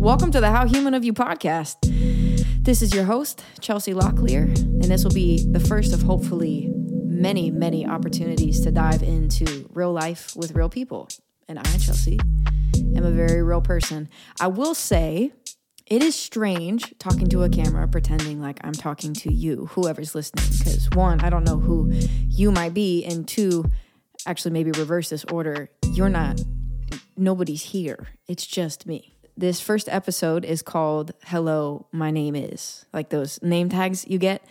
Welcome to the How Human of You podcast. This is your host, Chelsea Locklear, and this will be the first of hopefully many, many opportunities to dive into real life with real people. And I, Chelsea, am a very real person. I will say it is strange talking to a camera, pretending like I'm talking to you, whoever's listening, because one, I don't know who you might be, and two, actually, maybe reverse this order, you're not, nobody's here. It's just me. This first episode is called Hello, My Name Is, like those name tags you get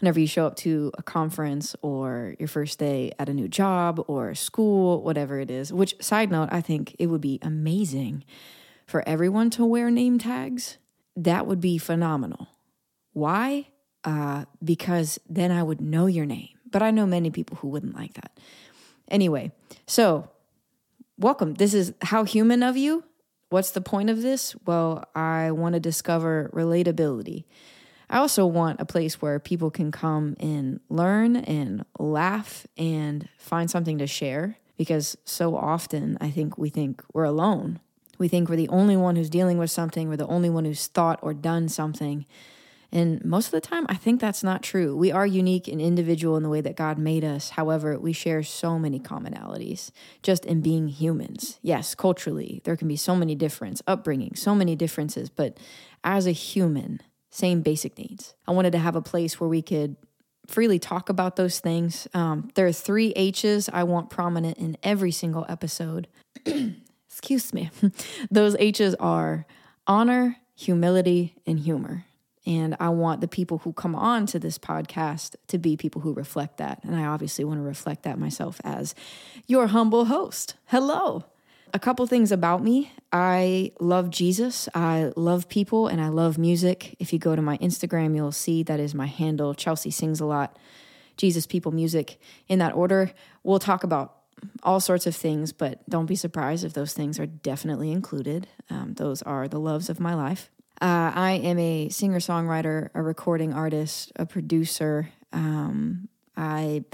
whenever you show up to a conference or your first day at a new job or school, whatever it is. Which, side note, I think it would be amazing for everyone to wear name tags that would be phenomenal. Why? Uh, because then I would know your name. But I know many people who wouldn't like that. Anyway, so welcome. This is How Human of You. What's the point of this? Well, I want to discover relatability. I also want a place where people can come and learn and laugh and find something to share because so often I think we think we're alone we think we're the only one who's dealing with something, we're the only one who's thought or done something. And most of the time, I think that's not true. We are unique and individual in the way that God made us. However, we share so many commonalities just in being humans. Yes, culturally, there can be so many differences, upbringing, so many differences, but as a human, same basic needs. I wanted to have a place where we could freely talk about those things. Um, there are three H's I want prominent in every single episode. excuse me, those H's are honor, humility, and humor. And I want the people who come on to this podcast to be people who reflect that. And I obviously want to reflect that myself as your humble host. Hello. A couple things about me. I love Jesus. I love people and I love music. If you go to my Instagram, you'll see that is my handle. Chelsea sings a lot. Jesus, people, music in that order. We'll talk about all sorts of things, but don't be surprised if those things are definitely included. Um, those are the loves of my life. Uh, I am a singer songwriter, a recording artist, a producer. Um, I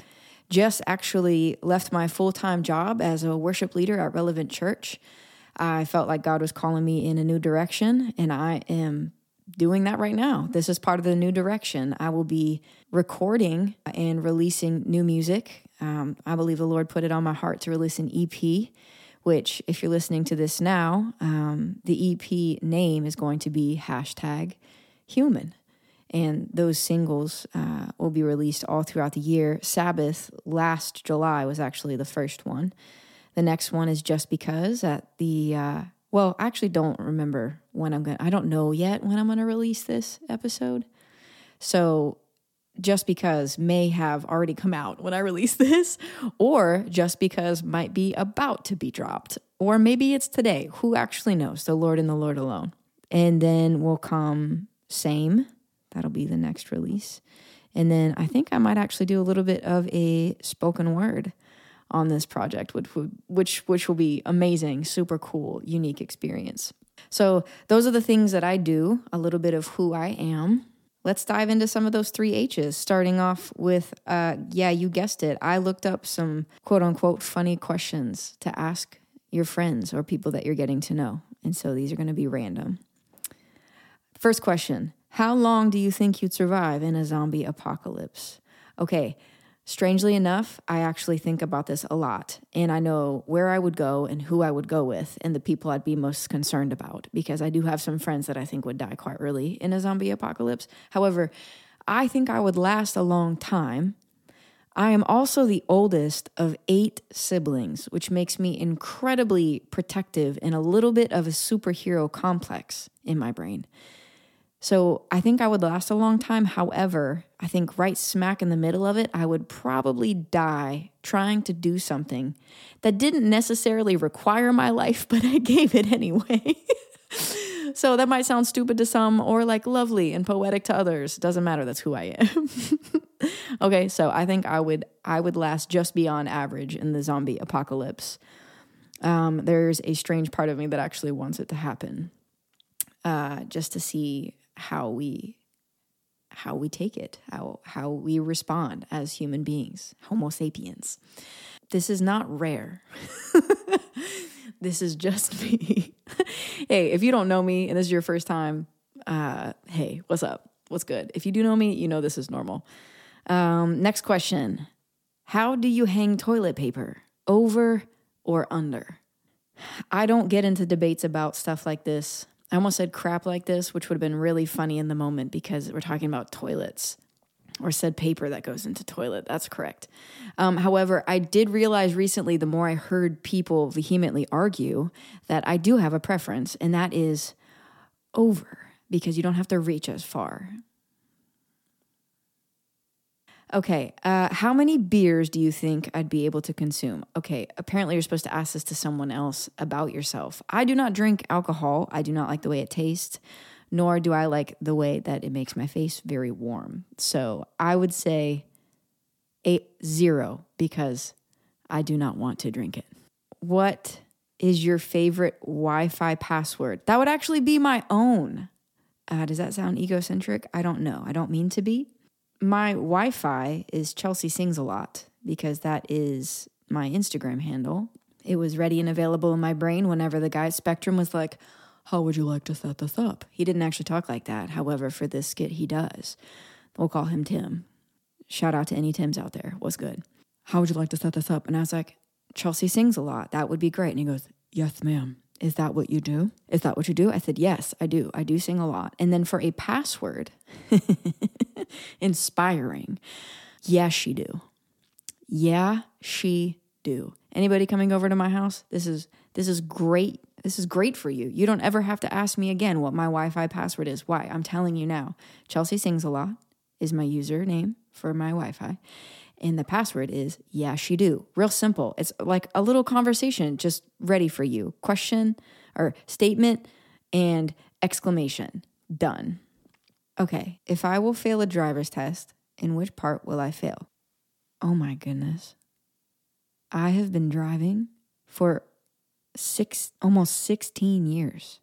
just actually left my full time job as a worship leader at Relevant Church. I felt like God was calling me in a new direction, and I am doing that right now. This is part of the new direction. I will be recording and releasing new music. Um, I believe the Lord put it on my heart to release an EP, which, if you're listening to this now, um, the EP name is going to be hashtag human. And those singles uh, will be released all throughout the year. Sabbath last July was actually the first one. The next one is Just Because at the uh, well, I actually don't remember when I'm going to, I don't know yet when I'm going to release this episode. So just because may have already come out when I release this, or just because might be about to be dropped, or maybe it's today. Who actually knows? The Lord and the Lord alone. And then will come Same. That'll be the next release. And then I think I might actually do a little bit of a spoken word on this project, which which which will be amazing, super cool, unique experience. So those are the things that I do, a little bit of who I am. Let's dive into some of those three H's, starting off with, uh, yeah, you guessed it. I looked up some quote unquote funny questions to ask your friends or people that you're getting to know. And so these are going to be random. First question How long do you think you'd survive in a zombie apocalypse? Okay, Strangely enough, I actually think about this a lot, and I know where I would go and who I would go with and the people I'd be most concerned about because I do have some friends that I think would die quite early in a zombie apocalypse. However, I think I would last a long time. I am also the oldest of eight siblings, which makes me incredibly protective and a little bit of a superhero complex in my brain. So I think I would last a long time. However, I think right smack in the middle of it, I would probably die trying to do something that didn't necessarily require my life, but I gave it anyway. so that might sound stupid to some or like lovely and poetic to others. Doesn't matter, that's who I am. okay, so I think I would I would last just beyond average in the zombie apocalypse. Um, there's a strange part of me that actually wants it to happen. Uh, just to see how we how we take it, how how we respond as human beings, Homo sapiens. This is not rare. this is just me. hey, if you don't know me and this is your first time, uh, hey, what's up? What's good? If you do know me, you know this is normal. Um, next question How do you hang toilet paper? Over or under? I don't get into debates about stuff like this. I almost said crap like this, which would have been really funny in the moment because we're talking about toilets or said paper that goes into toilet. That's correct. Um, however, I did realize recently, the more I heard people vehemently argue, that I do have a preference, and that is over because you don't have to reach as far. Okay, uh, how many beers do you think I'd be able to consume? Okay, apparently you're supposed to ask this to someone else about yourself. I do not drink alcohol. I do not like the way it tastes, nor do I like the way that it makes my face very warm. So I would say eight zero because I do not want to drink it. What is your favorite Wi Fi password? That would actually be my own. Uh, does that sound egocentric? I don't know. I don't mean to be my Wi Fi is Chelsea Sings a Lot because that is my Instagram handle. It was ready and available in my brain whenever the guy Spectrum was like, How would you like to set this up? He didn't actually talk like that. However, for this skit, he does. We'll call him Tim. Shout out to any Tims out there. Was good. How would you like to set this up? And I was like, Chelsea sings a lot. That would be great. And he goes, Yes, ma'am. Is that what you do? Is that what you do? I said, Yes, I do. I do sing a lot. And then for a password, inspiring, yes, she do. Yeah, she do. Anybody coming over to my house? This is this is great. This is great for you. You don't ever have to ask me again what my Wi-Fi password is. Why? I'm telling you now. Chelsea sings a lot is my username for my Wi-Fi. And the password is yeah, she do. Real simple. It's like a little conversation just ready for you. Question or statement and exclamation. Done. Okay, if I will fail a driver's test, in which part will I fail? Oh my goodness. I have been driving for six almost 16 years.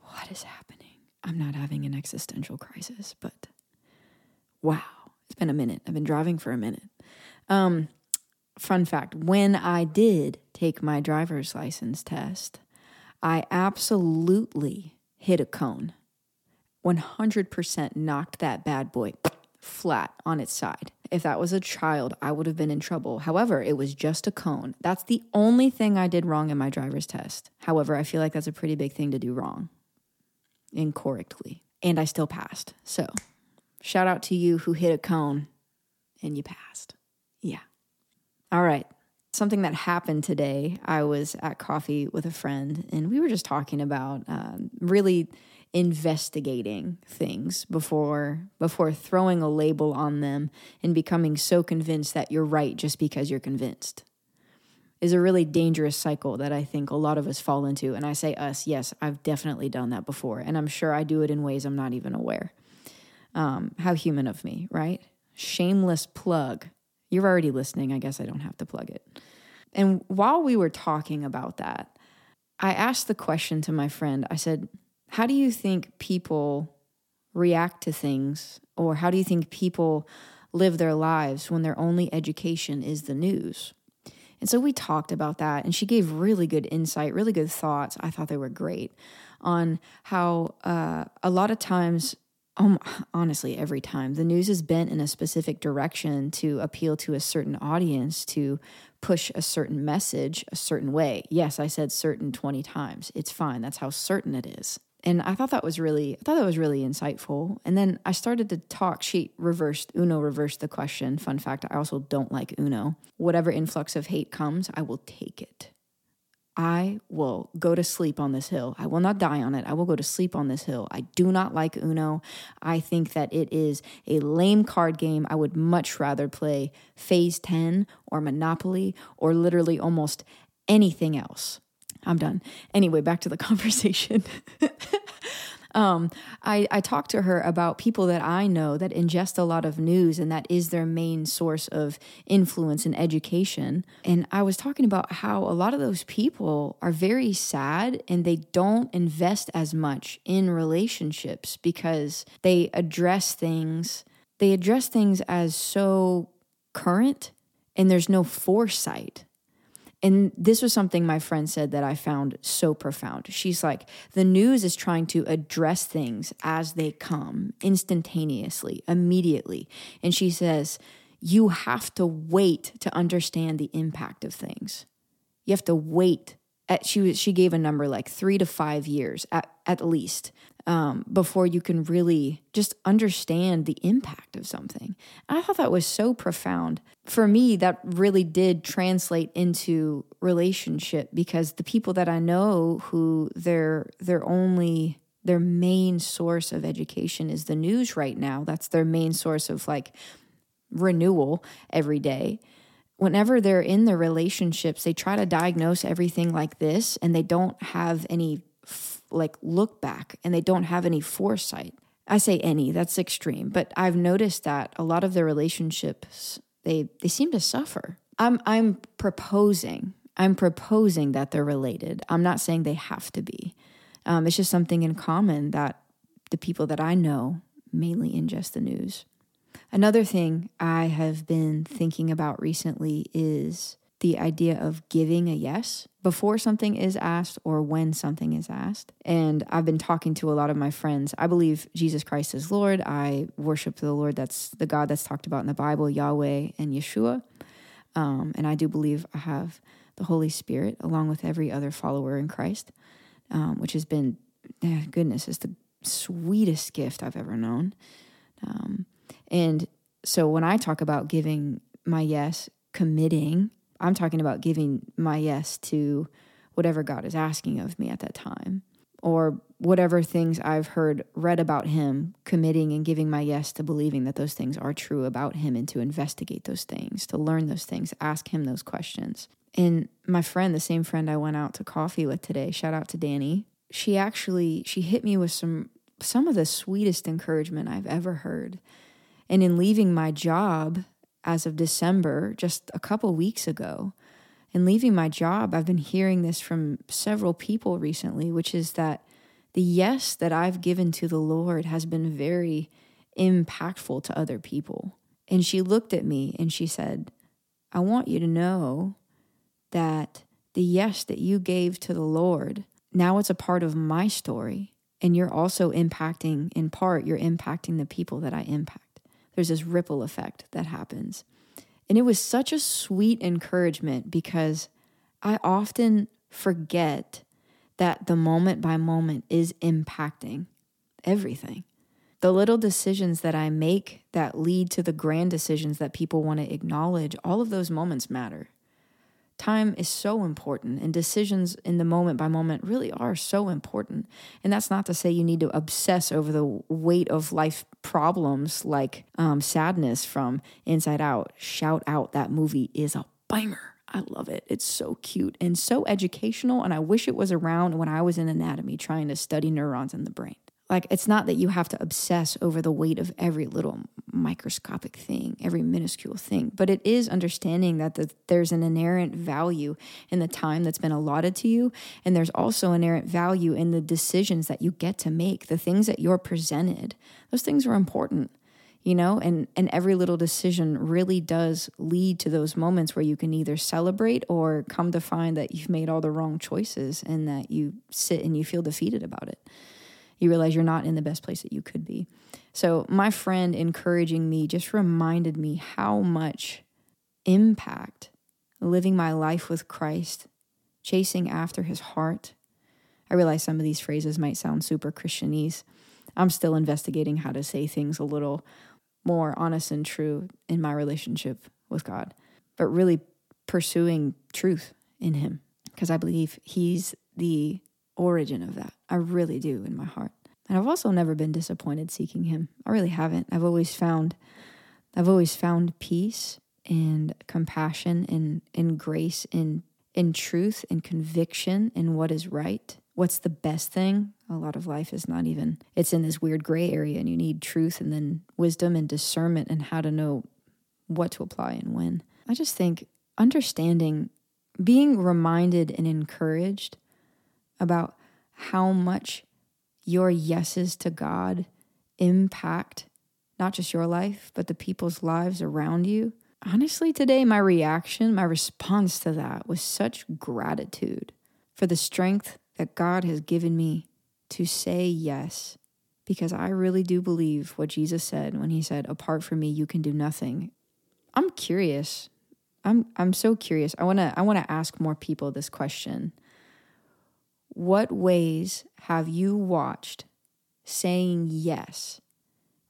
What is happening? I'm not having an existential crisis, but wow. It's been a minute. I've been driving for a minute. Um, fun fact when I did take my driver's license test, I absolutely hit a cone. 100% knocked that bad boy flat on its side. If that was a child, I would have been in trouble. However, it was just a cone. That's the only thing I did wrong in my driver's test. However, I feel like that's a pretty big thing to do wrong incorrectly. And I still passed. So Shout out to you who hit a cone and you passed. Yeah. All right. Something that happened today, I was at coffee with a friend and we were just talking about um, really investigating things before before throwing a label on them and becoming so convinced that you're right just because you're convinced is a really dangerous cycle that I think a lot of us fall into. And I say us, yes, I've definitely done that before. And I'm sure I do it in ways I'm not even aware. Um, how human of me, right? Shameless plug. You're already listening. I guess I don't have to plug it. And while we were talking about that, I asked the question to my friend. I said, How do you think people react to things, or how do you think people live their lives when their only education is the news? And so we talked about that, and she gave really good insight, really good thoughts. I thought they were great on how uh, a lot of times um, honestly, every time the news is bent in a specific direction to appeal to a certain audience, to push a certain message a certain way. Yes, I said certain 20 times. It's fine. That's how certain it is. And I thought that was really, I thought that was really insightful. And then I started to talk. She reversed, Uno reversed the question. Fun fact, I also don't like Uno. Whatever influx of hate comes, I will take it. I will go to sleep on this hill. I will not die on it. I will go to sleep on this hill. I do not like Uno. I think that it is a lame card game. I would much rather play Phase 10 or Monopoly or literally almost anything else. I'm done. Anyway, back to the conversation. Um, I, I talked to her about people that I know that ingest a lot of news and that is their main source of influence and education. And I was talking about how a lot of those people are very sad and they don't invest as much in relationships because they address things, they address things as so current and there's no foresight. And this was something my friend said that I found so profound. She's like, the news is trying to address things as they come instantaneously, immediately. And she says, you have to wait to understand the impact of things. You have to wait. At, she she gave a number like three to five years at, at least um, before you can really just understand the impact of something. I thought that was so profound. For me, that really did translate into relationship because the people that I know who their their only their main source of education is the news right now. That's their main source of like renewal every day. Whenever they're in their relationships, they try to diagnose everything like this and they don't have any like look back and they don't have any foresight. I say any, that's extreme, but I've noticed that a lot of their relationships they they seem to suffer. I'm I'm proposing. I'm proposing that they're related. I'm not saying they have to be. Um, it's just something in common that the people that I know mainly ingest the news. Another thing I have been thinking about recently is the idea of giving a yes before something is asked or when something is asked. And I've been talking to a lot of my friends. I believe Jesus Christ is Lord. I worship the Lord that's the God that's talked about in the Bible, Yahweh and Yeshua. Um, and I do believe I have the Holy Spirit along with every other follower in Christ, um, which has been, goodness, is the sweetest gift I've ever known. Um, and so when I talk about giving my yes, committing I'm talking about giving my yes to whatever God is asking of me at that time, or whatever things I've heard read about Him, committing and giving my yes to believing that those things are true about Him and to investigate those things, to learn those things, ask Him those questions. And my friend, the same friend I went out to coffee with today, shout out to Danny, she actually she hit me with some some of the sweetest encouragement I've ever heard. And in leaving my job as of December, just a couple weeks ago. And leaving my job, I've been hearing this from several people recently, which is that the yes that I've given to the Lord has been very impactful to other people. And she looked at me and she said, I want you to know that the yes that you gave to the Lord, now it's a part of my story. And you're also impacting, in part, you're impacting the people that I impact there's this ripple effect that happens. And it was such a sweet encouragement because I often forget that the moment by moment is impacting everything. The little decisions that I make that lead to the grand decisions that people want to acknowledge, all of those moments matter. Time is so important, and decisions in the moment by moment really are so important. And that's not to say you need to obsess over the weight of life problems like um, sadness from Inside Out. Shout out, that movie is a banger. I love it. It's so cute and so educational. And I wish it was around when I was in anatomy trying to study neurons in the brain. Like, it's not that you have to obsess over the weight of every little microscopic thing, every minuscule thing, but it is understanding that the, there's an inherent value in the time that's been allotted to you. And there's also inherent value in the decisions that you get to make, the things that you're presented. Those things are important you know and and every little decision really does lead to those moments where you can either celebrate or come to find that you've made all the wrong choices and that you sit and you feel defeated about it you realize you're not in the best place that you could be. So, my friend encouraging me just reminded me how much impact living my life with Christ, chasing after his heart. I realize some of these phrases might sound super Christianese. I'm still investigating how to say things a little more honest and true in my relationship with God, but really pursuing truth in him because I believe he's the origin of that. I really do in my heart. And I've also never been disappointed seeking him. I really haven't. I've always found I've always found peace and compassion and, and grace in in truth and conviction in what is right. What's the best thing? A lot of life is not even it's in this weird gray area and you need truth and then wisdom and discernment and how to know what to apply and when. I just think understanding being reminded and encouraged about how much your yeses to God impact not just your life, but the people's lives around you. honestly, today, my reaction, my response to that was such gratitude for the strength that God has given me to say yes. Because I really do believe what Jesus said when he said, Apart from me, you can do nothing. I'm curious. I'm I'm so curious. I wanna I wanna ask more people this question. What ways have you watched saying yes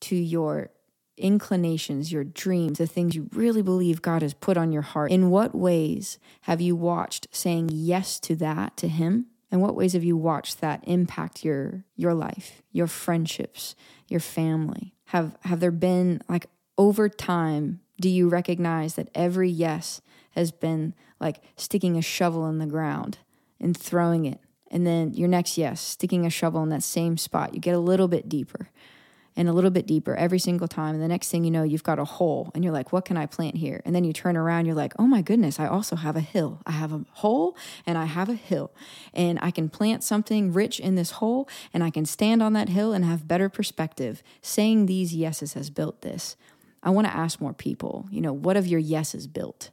to your inclinations, your dreams, the things you really believe God has put on your heart. In what ways have you watched saying yes to that to him? And what ways have you watched that impact your your life, your friendships, your family? Have have there been like over time do you recognize that every yes has been like sticking a shovel in the ground and throwing it and then your next yes, sticking a shovel in that same spot. You get a little bit deeper and a little bit deeper every single time. And the next thing you know, you've got a hole and you're like, what can I plant here? And then you turn around, you're like, oh my goodness, I also have a hill. I have a hole and I have a hill. And I can plant something rich in this hole and I can stand on that hill and have better perspective. Saying these yeses has built this. I want to ask more people, you know, what have your yeses built?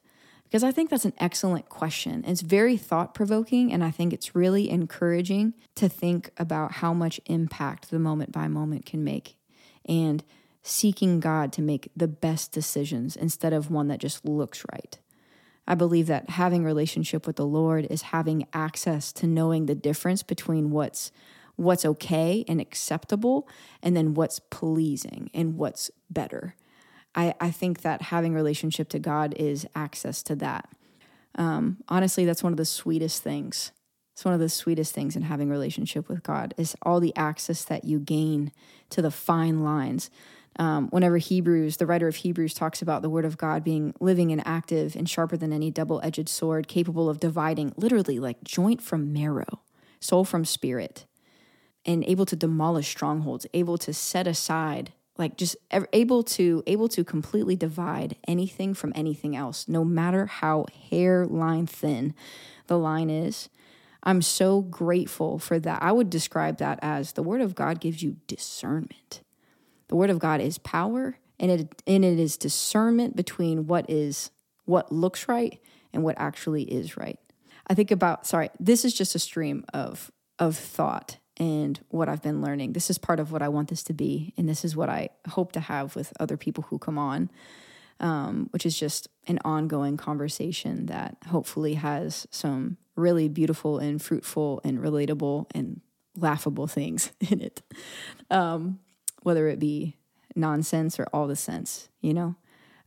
Because I think that's an excellent question. It's very thought provoking, and I think it's really encouraging to think about how much impact the moment by moment can make and seeking God to make the best decisions instead of one that just looks right. I believe that having relationship with the Lord is having access to knowing the difference between what's what's okay and acceptable and then what's pleasing and what's better. I, I think that having relationship to God is access to that. Um, honestly, that's one of the sweetest things it's one of the sweetest things in having relationship with God is all the access that you gain to the fine lines. Um, whenever Hebrews, the writer of Hebrews talks about the word of God being living and active and sharper than any double edged sword, capable of dividing literally like joint from marrow, soul from spirit, and able to demolish strongholds, able to set aside like just able to able to completely divide anything from anything else no matter how hairline thin the line is I'm so grateful for that. I would describe that as the word of God gives you discernment. The word of God is power and it and it is discernment between what is what looks right and what actually is right. I think about sorry, this is just a stream of of thought and what I've been learning. This is part of what I want this to be and this is what I hope to have with other people who come on. Um, which is just an ongoing conversation that hopefully has some really beautiful and fruitful and relatable and laughable things in it. Um, whether it be nonsense or all the sense, you know?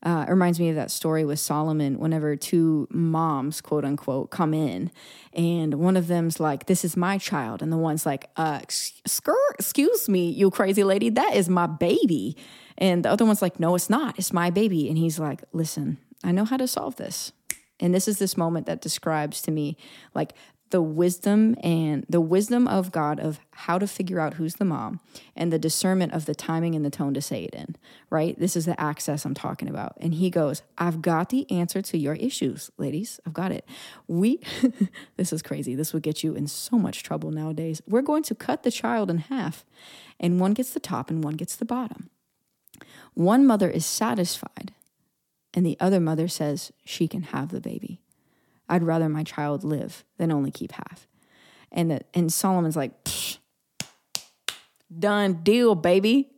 Uh, it reminds me of that story with Solomon whenever two moms, quote unquote, come in and one of them's like, This is my child. And the one's like, uh, Excuse me, you crazy lady, that is my baby. And the other one's like, No, it's not. It's my baby. And he's like, Listen, I know how to solve this. And this is this moment that describes to me like the wisdom and the wisdom of God of how to figure out who's the mom and the discernment of the timing and the tone to say it in, right? This is the access I'm talking about. And he goes, I've got the answer to your issues, ladies. I've got it. We, this is crazy. This would get you in so much trouble nowadays. We're going to cut the child in half, and one gets the top and one gets the bottom. One mother is satisfied and the other mother says she can have the baby. I'd rather my child live than only keep half. And the, and Solomon's like, done deal, baby.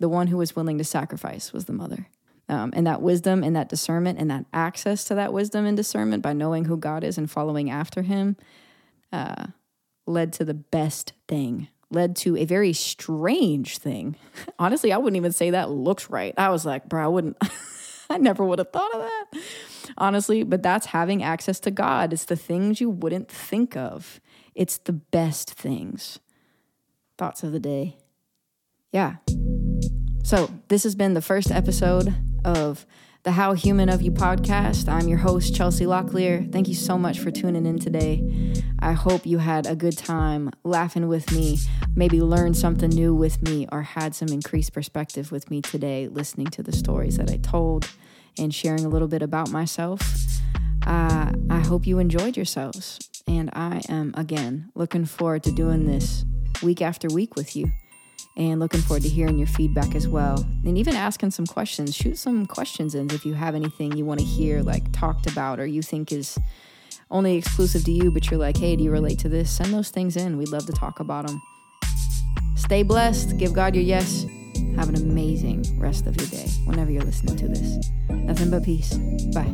The one who was willing to sacrifice was the mother. Um, and that wisdom and that discernment and that access to that wisdom and discernment by knowing who God is and following after him uh, led to the best thing, led to a very strange thing. Honestly, I wouldn't even say that looks right. I was like, bro, I wouldn't. I never would have thought of that, honestly. But that's having access to God. It's the things you wouldn't think of, it's the best things. Thoughts of the day. Yeah. So, this has been the first episode of the How Human of You podcast. I'm your host, Chelsea Locklear. Thank you so much for tuning in today. I hope you had a good time laughing with me, maybe learned something new with me, or had some increased perspective with me today, listening to the stories that I told and sharing a little bit about myself. Uh, I hope you enjoyed yourselves. And I am, again, looking forward to doing this week after week with you and looking forward to hearing your feedback as well. And even asking some questions. Shoot some questions in if you have anything you want to hear, like talked about, or you think is only exclusive to you, but you're like, hey, do you relate to this? Send those things in. We'd love to talk about them. Stay blessed. Give God your yes. Have an amazing rest of your day whenever you're listening to this. Nothing but peace. Bye.